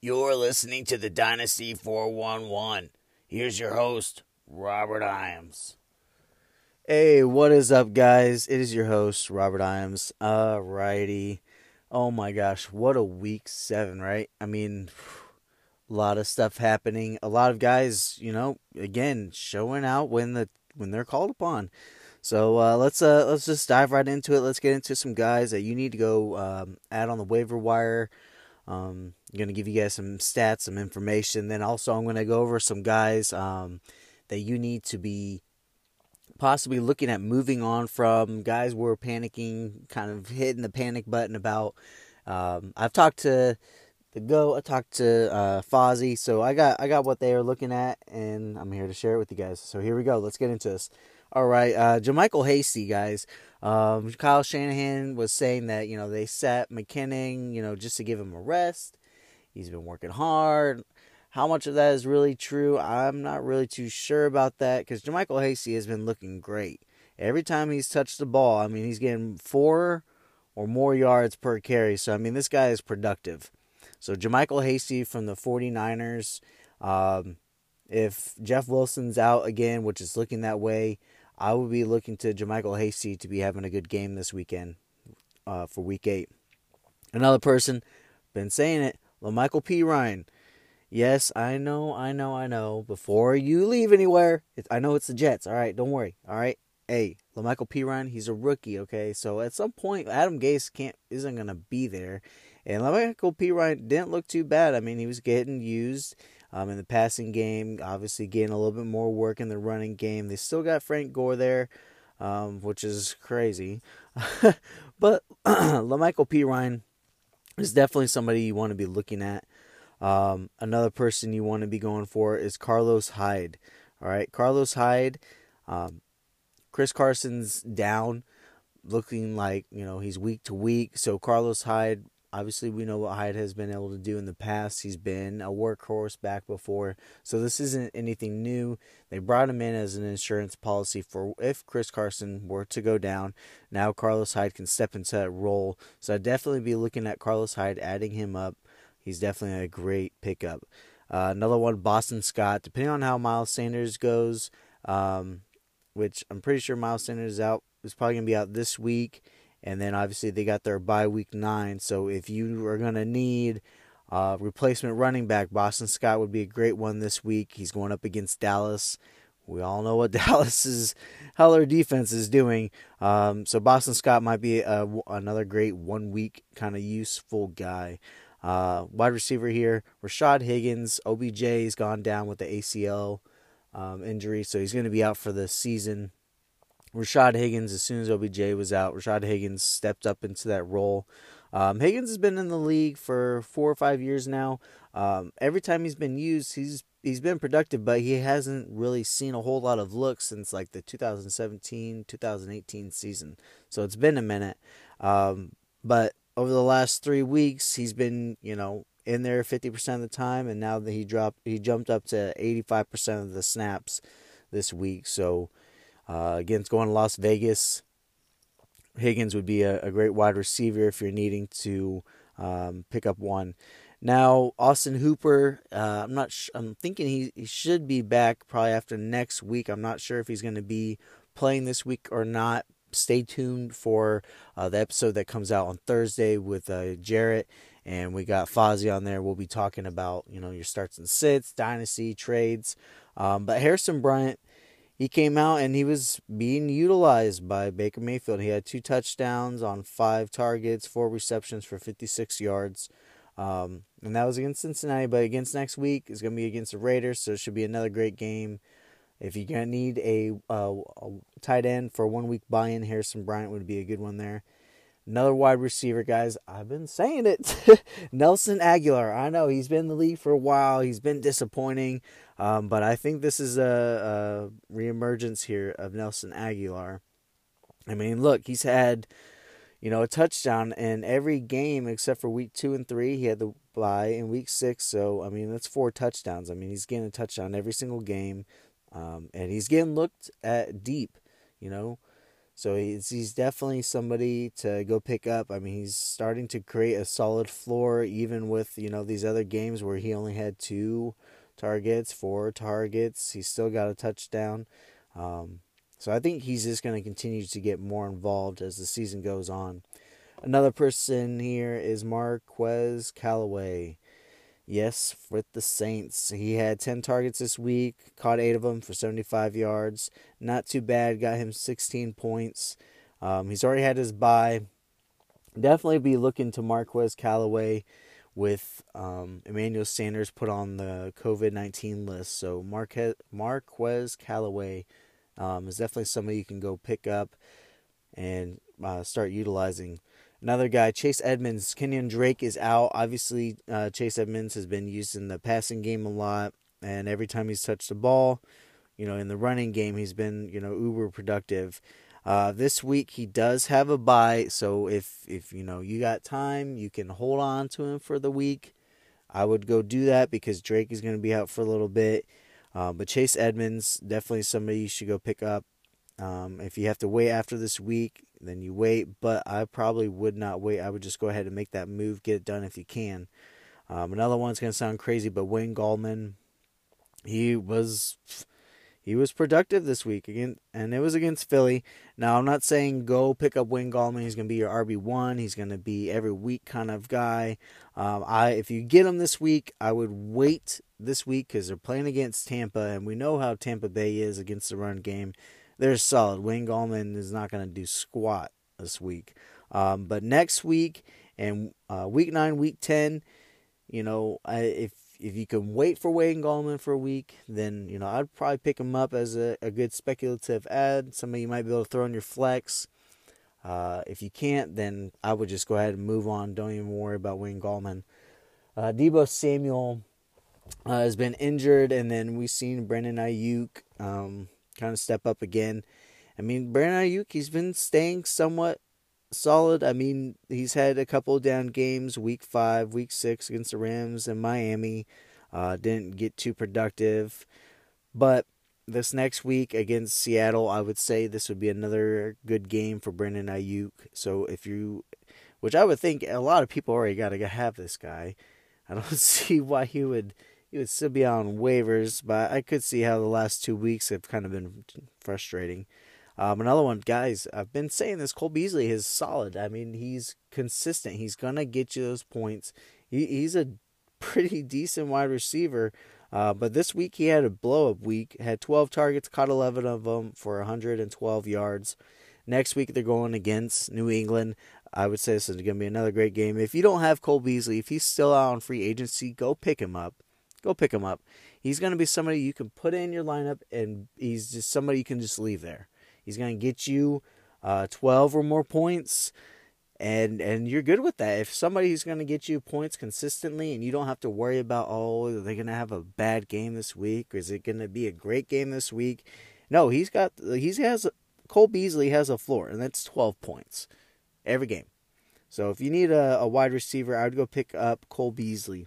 You're listening to the Dynasty 411. Here's your host, Robert Iams. Hey, what is up, guys? It is your host, Robert Iams. Alrighty. Oh my gosh, what a week seven, right? I mean, a lot of stuff happening. A lot of guys, you know, again, showing out when the when they're called upon. So uh, let's uh, let's just dive right into it. Let's get into some guys that you need to go um, add on the waiver wire. Um, I'm gonna give you guys some stats, some information. Then also I'm gonna go over some guys um, that you need to be possibly looking at moving on from. Guys were panicking, kind of hitting the panic button about. Um, I've talked to the Go. I talked to uh, Fozzie, so I got I got what they are looking at, and I'm here to share it with you guys. So here we go. Let's get into this. All right, uh, JaMycal Hasty, guys. Um, Kyle Shanahan was saying that you know they sat McKinnon, you know, just to give him a rest. He's been working hard. How much of that is really true? I'm not really too sure about that because JaMycal Hasty has been looking great. Every time he's touched the ball, I mean, he's getting four or more yards per carry. So, I mean, this guy is productive. So, JaMycal Hasty from the 49ers. Um, if Jeff Wilson's out again, which is looking that way, I would be looking to JaMycal Hasty to be having a good game this weekend uh, for week eight. Another person, been saying it, La'Mical Perine. Yes, I know, I know, I know. Before you leave anywhere, I know it's the Jets. All right, don't worry. All right, hey, La'Mical Perine, he's a rookie. Okay, so at some point, Adam Gase can't isn't gonna be there, and La'Mical Perine didn't look too bad. I mean, he was getting used um, in the passing game, obviously getting a little bit more work in the running game. They still got Frank Gore there, um, which is crazy, but La'Mical Perine is definitely somebody you want to be looking at. Um, another person you want to be going for is Carlos Hyde. All right, Carlos Hyde. Um, Chris Carson's down, looking like you know he's week to week. So Carlos Hyde, obviously we know what Hyde has been able to do in the past. He's been a workhorse back before, so this isn't anything new. They brought him in as an insurance policy for if Chris Carson were to go down. Now Carlos Hyde can step into that role. So I'd definitely be looking at Carlos Hyde, adding him up. He's definitely a great pickup. Uh, another one, Boston Scott. Depending on how Miles Sanders goes, um, which I'm pretty sure Miles Sanders is out, is probably gonna be out this week, and then obviously they got their bye week nine. So if you are gonna need uh, replacement running back, Boston Scott would be a great one this week. He's going up against Dallas. We all know what Dallas's how their defense is doing. Um, so Boston Scott might be a, another great one week kind of useful guy. Uh, wide receiver here, Rashad Higgins. OBJ's gone down with the ACL um, injury, so he's going to be out for the season. Rashad Higgins, as soon as OBJ was out, Rashad Higgins stepped up into that role. Um, Higgins has been in the league for four or five years now. Um, every time he's been used, he's he's been productive, but he hasn't really seen a whole lot of looks since like the 2017 2018 season. So it's been a minute. Um, but over the last three weeks, he's been, you know, in there 50% of the time, and now that he dropped, he jumped up to 85% of the snaps this week. So, uh, again, it's going to Las Vegas. Higgins would be a, a great wide receiver if you're needing to um, pick up one. Now, Austin Hooper, uh, I'm not. Sh- I'm thinking he, he should be back probably after next week. I'm not sure if he's going to be playing this week or not, stay tuned for uh, the episode that comes out on Thursday with uh, Jarrett. And we got Fozzie on there. We'll be talking about, you know, your starts and sits, dynasty, trades. Um, but Harrison Bryant, he came out and he was being utilized by Baker Mayfield. He had two touchdowns on five targets, four receptions for 56 yards. Um, and that was against Cincinnati, but against next week is going to be against the Raiders, so it should be another great game. If gonna need a, uh, a tight end for one week buy-in, Harrison Bryant would be a good one there. Another wide receiver, guys. I've been saying it. Nelson Agholor. I know he's been in the league for a while. He's been disappointing, um, but I think this is a, a reemergence here of Nelson Agholor. I mean, look, he's had you know a touchdown in every game except for week two and three. He had the bye in week six, so I mean that's four touchdowns. I mean he's getting a touchdown every single game. Um, and he's getting looked at deep. you know. So he's he's definitely somebody to go pick up. I mean, he's starting to create a solid floor, even with you know these other games where he only had two targets, four targets. He's still got a touchdown. Um, so I think he's just going to continue to get more involved as the season goes on. Another person here is Marquez Callaway. Yes, with the Saints. He had 10 targets this week, caught 8 of them for 75 yards. Not too bad, got him 16 points. Um, he's already had his bye. Definitely be looking to Marquez Callaway with um, Emmanuel Sanders put on the COVID 19 list. So Marquez, Marquez Callaway um, is definitely somebody you can go pick up and uh, start utilizing. Another guy, Chase Edmonds. Kenyan Drake is out. Obviously, uh, Chase Edmonds has been used in the passing game a lot, and every time he's touched the ball, you know, in the running game, he's been, you know, uber productive. Uh, this week he does have a bye, so if if you know you got time, you can hold on to him for the week. I would go do that because Drake is going to be out for a little bit. Uh, but Chase Edmonds definitely somebody you should go pick up. Um, if you have to wait after this week, then you wait. But I probably would not wait. I would just go ahead and make that move, get it done if you can. Um, another one's to sound crazy, but Wayne Gallman, he was he was productive this week again, and it was against Philly. Now I'm not saying go pick up Wayne Gallman. He's to be your RB one. He's to be every week kind of guy. Um, I if you get him this week, I would wait this week because they're playing against Tampa, and we know how Tampa Bay is against the run game they're solid. Wayne Gallman is not going to do squat this week. Um, but next week and uh, week nine, week ten, you know, I, if if you can wait for Wayne Gallman for a week, then you know I'd probably pick him up as a, a good speculative add. Somebody you might be able to throw in your flex. Uh, if you can't, then I would just go ahead and move on. Don't even worry about Wayne Gallman. Uh, Deebo Samuel uh, has been injured, and then we've seen Brandon Aiyuk. Um, kind of step up again. I mean, Brandon Aiyuk. He's been staying somewhat solid. I mean, he's had a couple down games, week five, week six against the Rams and Miami. Uh, didn't get too productive. But this next week against Seattle, I would say this would be another good game for Brandon Aiyuk. So if you, which I would think a lot of people already got to have this guy. I don't see why he would he would still be on waivers, but I could see how the last two weeks have kind of been frustrating. Um, another one, guys, I've been saying this. Cole Beasley is solid. I mean, he's consistent. He's gonna get you those points. He, he's a pretty decent wide receiver. Uh, but this week he had a blow up week. Had 12 targets, caught 11 of them for 112 yards. Next week they're going against New England. I would say this is going to be another great game. If you don't have Cole Beasley, if he's still out on free agency, go pick him up go pick him up. He's going to be somebody you can put in your lineup, and he's just somebody you can just leave there. He's going to get you uh, 12 or more points, and and you're good with that. If somebody's going to get you points consistently, and you don't have to worry about oh, they're they going to have a bad game this week, or is it going to be a great game this week? No, he's got he has Cole Beasley has a floor, and that's 12 points every game. So if you need a, a wide receiver, I would go pick up Cole Beasley.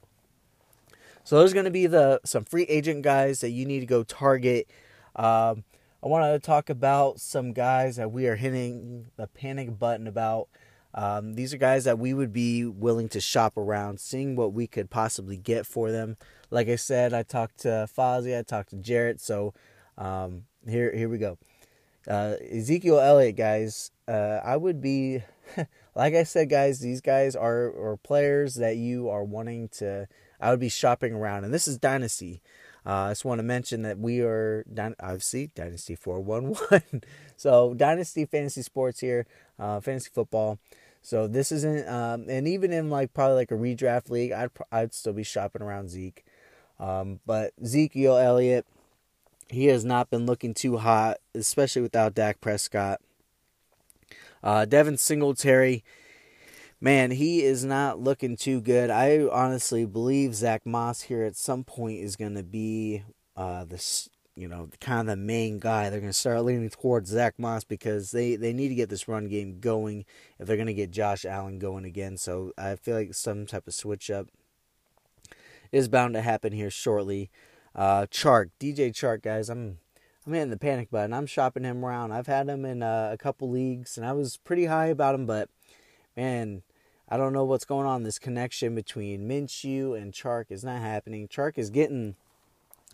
So there's going to be the some free agent guys that you need to go target. Um, I want to talk about some guys that we are hitting the panic button about. Um, these are guys that we would be willing to shop around, seeing what we could possibly get for them. Like I said, I talked to Fozzie, I talked to Jarrett, so um, here here we go. Uh, Ezekiel Elliott, guys, uh, I would be, like I said, guys, these guys are, are players that you are wanting to I would be shopping around. And this is Dynasty. Uh, I just want to mention that we are obviously Dynasty 411. so Dynasty Fantasy Sports here, uh, fantasy football. So this isn't, um, and even in like probably like a redraft league, I'd I'd still be shopping around Zeke. Um, but Ezekiel Elliott, he has not been looking too hot, especially without Dak Prescott. Uh, Devin Singletary, man, he is not looking too good. I honestly believe Zach Moss here at some point is going to be uh, this, you know, kind of the main guy. They're going to start leaning towards Zach Moss because they, they need to get this run game going if they're going to get Josh Allen going again. So I feel like some type of switch up is bound to happen here shortly. Uh, Chark, DJ Chark, guys, I'm I'm hitting the panic button. I'm shopping him around. I've had him in uh, a couple leagues, and I was pretty high about him, but man, I don't know what's going on. This connection between Minshew and Chark is not happening. Chark is getting,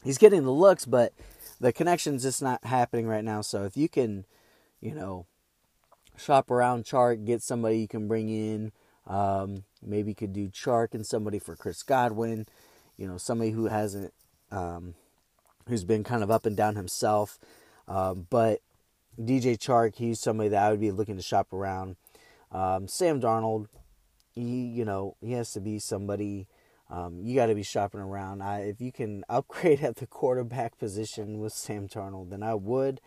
he's getting the looks, but the connection's just not happening right now. So if you can, you know, shop around Chark, get somebody you can bring in. Um, maybe you could do Chark and somebody for Chris Godwin. You know, somebody who hasn't, um, who's been kind of up and down himself. Um, but DJ Chark, he's somebody that I would be looking to shop around. Um, Sam Darnold, he, you know, he has to be somebody. Um, you got to be shopping around. I, if you can upgrade at the quarterback position with Sam Darnold, then I would.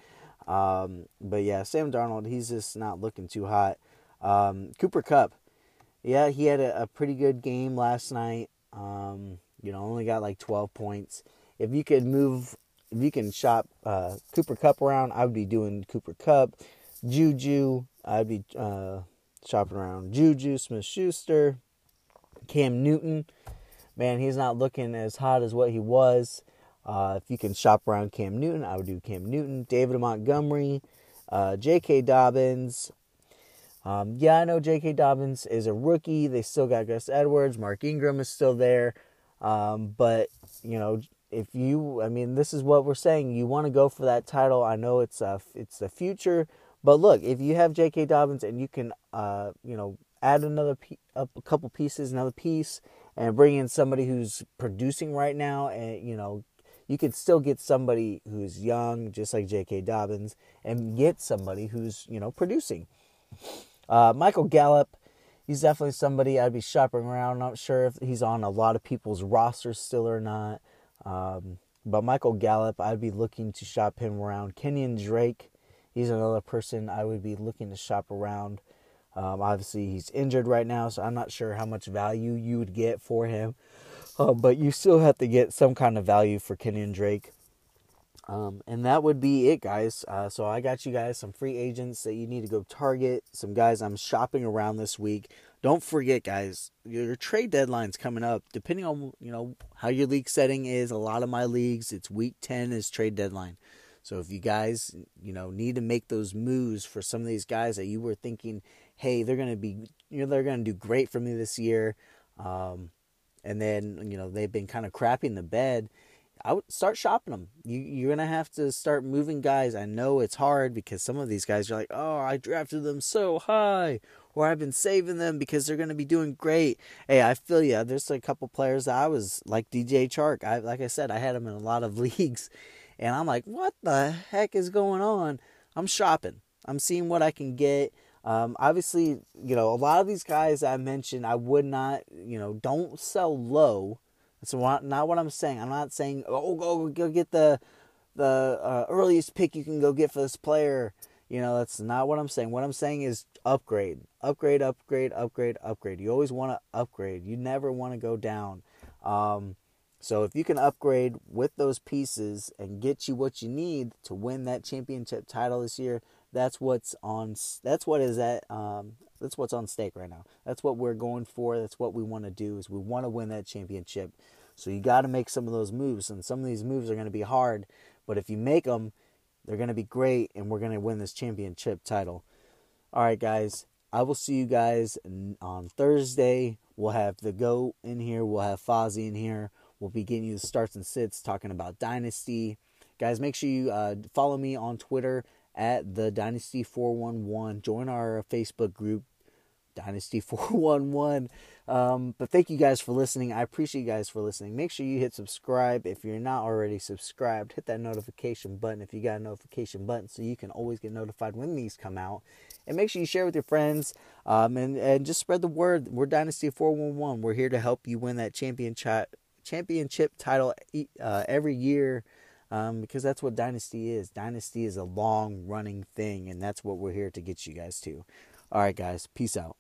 Um, but yeah, Sam Darnold, he's just not looking too hot. Um, Cooper Kupp, yeah, he had a, a, pretty good game last night. Um, you know, only got like 12 points. If you could move, if you can shop uh, Cooper Kupp around, I would be doing Cooper Kupp, Juju, I'd be uh, shopping around Juju Smith Schuster, Cam Newton. Man, he's not looking as hot as what he was. Uh, if you can shop around Cam Newton, I would do Cam Newton, David Montgomery, uh, J.K. Dobbins. Um, yeah, I know J.K. Dobbins is a rookie. They still got Gus Edwards. Mark Ingram is still there. Um, but, you know, if you, I mean, this is what we're saying. You want to go for that title. I know it's uh, it's the future, but look, if you have J.K. Dobbins and you can, uh, you know, add another pe- a couple pieces, another piece, and bring in somebody who's producing right now, and you know, you could still get somebody who's young, just like J.K. Dobbins, and get somebody who's you know producing. Uh, Michael Gallup, he's definitely somebody I'd be shopping around. I'm Not sure if he's on a lot of people's rosters still or not. Um, but Michael Gallup, I'd be looking to shop him around. Kenyan Drake, he's another person I would be looking to shop around. Um, obviously, he's injured right now, so I'm not sure how much value you would get for him. Uh, but you still have to get some kind of value for Kenyan Drake. Um, and that would be it, guys. Uh, so I got you guys some free agents that you need to go target. Some guys I'm shopping around this week. Don't forget, guys, your trade deadline's coming up. Depending on you know how your league setting is, a lot of my leagues, it's week ten is trade deadline. So if you guys, you know, need to make those moves for some of these guys that you were thinking, hey, they're gonna be, you know, they're gonna do great for me this year, um, and then you know they've been kind of crapping the bed. I would start shopping them. You you're gonna have to start moving guys. I know it's hard because some of these guys are like, oh, I drafted them so high, or I've been saving them because they're gonna be doing great. Hey, I feel you. There's a couple players that I was like DJ Chark. I like I said, I had him in a lot of leagues and I'm like, what the heck is going on? I'm shopping. I'm seeing what I can get. Um, obviously, you know, a lot of these guys I mentioned, I would not, you know, don't sell low. That's not what I'm saying. I'm not saying, oh, go, go get the the uh, earliest pick you can go get for this player. You know, that's not what I'm saying. What I'm saying is upgrade, upgrade, upgrade, upgrade, upgrade. You always want to upgrade. You never want to go down. Um, so if you can upgrade with those pieces and get you what you need to win that championship title this year, that's what's on. That's what is at. Um, that's what's on stake right now. That's what we're going for. That's what we want to do. Is we want to win that championship. So you got to make some of those moves, and some of these moves are going to be hard. But if you make them, they're going to be great, and we're going to win this championship title. All right, guys. I will see you guys on Thursday. We'll have the goat in here. We'll have Fozzie in here. We'll be getting you the starts and sits, talking about Dynasty. Guys, make sure you uh, follow me on Twitter at the Dynasty 411. Join our Facebook group, Dynasty 411. Um, but thank you guys for listening. I appreciate you guys for listening. Make sure you hit subscribe. If you're not already subscribed, hit that notification button if you got a notification button so you can always get notified when these come out. And make sure you share with your friends um, and, and just spread the word. We're Dynasty 411. We're here to help you win that champion championship championship title uh, every year um, because that's what Dynasty is. Dynasty is a long running thing, and that's what we're here to get you guys to. All right, guys, peace out.